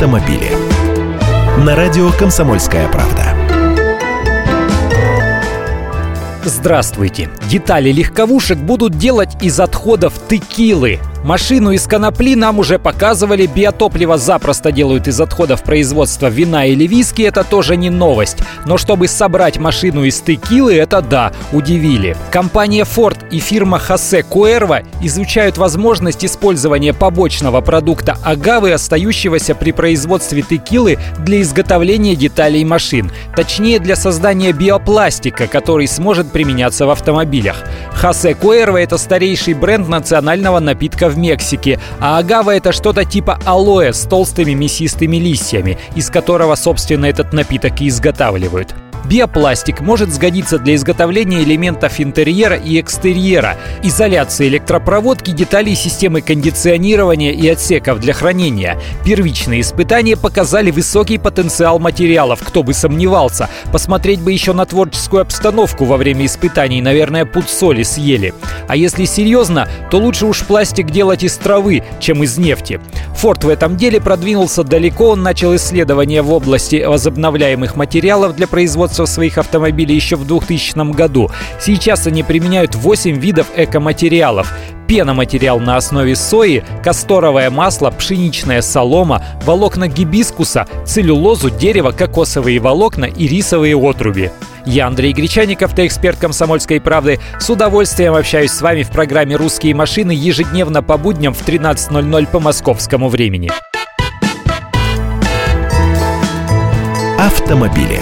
автомобили. На радио «Комсомольская правда». Здравствуйте! Детали легковушек будут делать из отходов текилы. Машину из конопли нам уже показывали, биотопливо запросто делают из отходов производства вина или виски, это тоже не новость. Но чтобы собрать машину из текилы, это да, удивили. Компания Ford и фирма Хосе Куэрва изучают возможность использования побочного продукта агавы, остающегося при производстве текилы для изготовления деталей машин. Точнее, для создания биопластика, который сможет применяться в автомобилях. Хосе Куэрва – это старейший бренд национального напитка в Мексике, а агава это что-то типа алоэ с толстыми мясистыми листьями, из которого, собственно, этот напиток и изготавливают. Биопластик может сгодиться для изготовления элементов интерьера и экстерьера, изоляции электропроводки, деталей системы кондиционирования и отсеков для хранения. Первичные испытания показали высокий потенциал материалов, кто бы сомневался. Посмотреть бы еще на творческую обстановку во время испытаний, наверное, пуд соли съели. А если серьезно, то лучше уж пластик делать из травы, чем из нефти. Форд в этом деле продвинулся далеко, он начал исследования в области возобновляемых материалов для производства своих автомобилей еще в 2000 году. Сейчас они применяют 8 видов экоматериалов пеноматериал на основе сои, касторовое масло, пшеничная солома, волокна гибискуса, целлюлозу, дерево, кокосовые волокна и рисовые отруби. Я Андрей Гречаников, ты эксперт «Комсомольской правды». С удовольствием общаюсь с вами в программе «Русские машины» ежедневно по будням в 13.00 по московскому времени. Автомобили.